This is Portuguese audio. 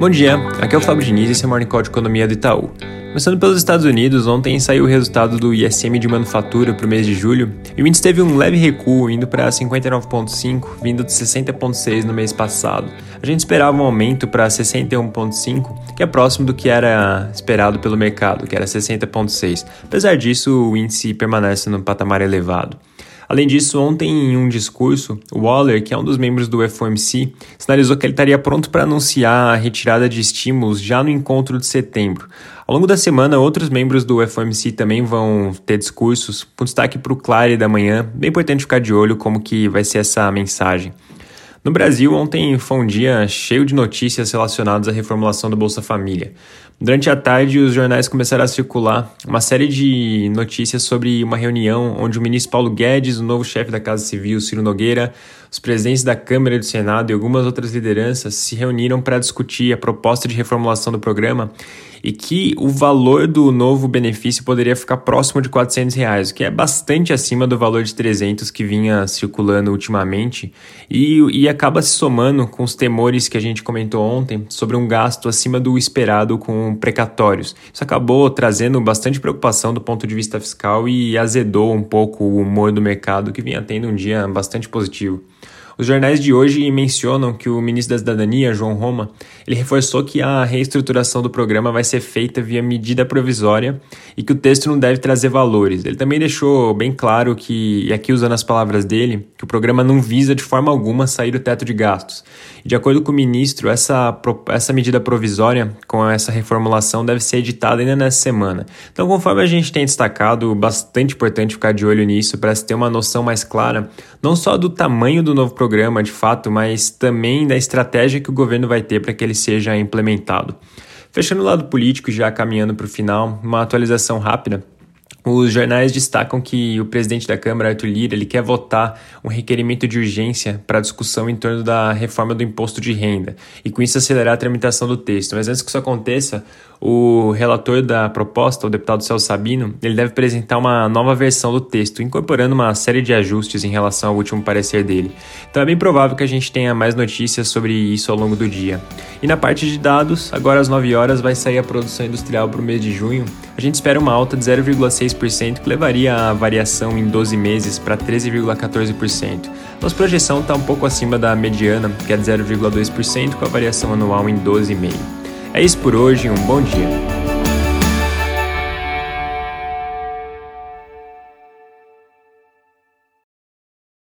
Bom dia, aqui é o Fábio Diniz e esse é o Morning Call de Economia do Itaú. Começando pelos Estados Unidos, ontem saiu o resultado do ISM de manufatura para o mês de julho e o índice teve um leve recuo, indo para 59,5, vindo de 60,6 no mês passado. A gente esperava um aumento para 61,5, que é próximo do que era esperado pelo mercado, que era 60,6. Apesar disso, o índice permanece no patamar elevado. Além disso, ontem, em um discurso, Waller, que é um dos membros do FOMC, sinalizou que ele estaria pronto para anunciar a retirada de estímulos já no encontro de setembro. Ao longo da semana, outros membros do FOMC também vão ter discursos, com destaque para o Clare da manhã. Bem importante ficar de olho como que vai ser essa mensagem. No Brasil, ontem foi um dia cheio de notícias relacionadas à reformulação do Bolsa Família. Durante a tarde, os jornais começaram a circular uma série de notícias sobre uma reunião onde o ministro Paulo Guedes, o novo chefe da Casa Civil, Ciro Nogueira, os presidentes da Câmara e do Senado e algumas outras lideranças se reuniram para discutir a proposta de reformulação do programa e que o valor do novo benefício poderia ficar próximo de 400 reais, o que é bastante acima do valor de 300 que vinha circulando ultimamente e, e acaba se somando com os temores que a gente comentou ontem sobre um gasto acima do esperado com precatórios. Isso acabou trazendo bastante preocupação do ponto de vista fiscal e azedou um pouco o humor do mercado que vinha tendo um dia bastante positivo. Os jornais de hoje mencionam que o ministro da Cidadania, João Roma, ele reforçou que a reestruturação do programa vai ser feita via medida provisória e que o texto não deve trazer valores. Ele também deixou bem claro que, e aqui usando as palavras dele, que o programa não visa de forma alguma sair do teto de gastos. E de acordo com o ministro, essa, essa medida provisória, com essa reformulação, deve ser editada ainda nessa semana. Então, conforme a gente tem destacado, bastante importante ficar de olho nisso para se ter uma noção mais clara, não só do tamanho do novo programa, programa de fato, mas também da estratégia que o governo vai ter para que ele seja implementado. Fechando o lado político e já caminhando para o final, uma atualização rápida. Os jornais destacam que o presidente da Câmara, Arthur Lira, ele quer votar um requerimento de urgência para discussão em torno da reforma do imposto de renda e com isso acelerar a tramitação do texto. Mas antes que isso aconteça, o relator da proposta, o deputado Celso Sabino, ele deve apresentar uma nova versão do texto, incorporando uma série de ajustes em relação ao último parecer dele. Então é bem provável que a gente tenha mais notícias sobre isso ao longo do dia. E na parte de dados, agora às 9 horas vai sair a produção industrial para o mês de junho. A gente espera uma alta de 0,6%, que levaria a variação em 12 meses para 13,14%. Nossa projeção está um pouco acima da mediana, que é de 0,2%, com a variação anual em 12,5%. É isso por hoje, um bom dia.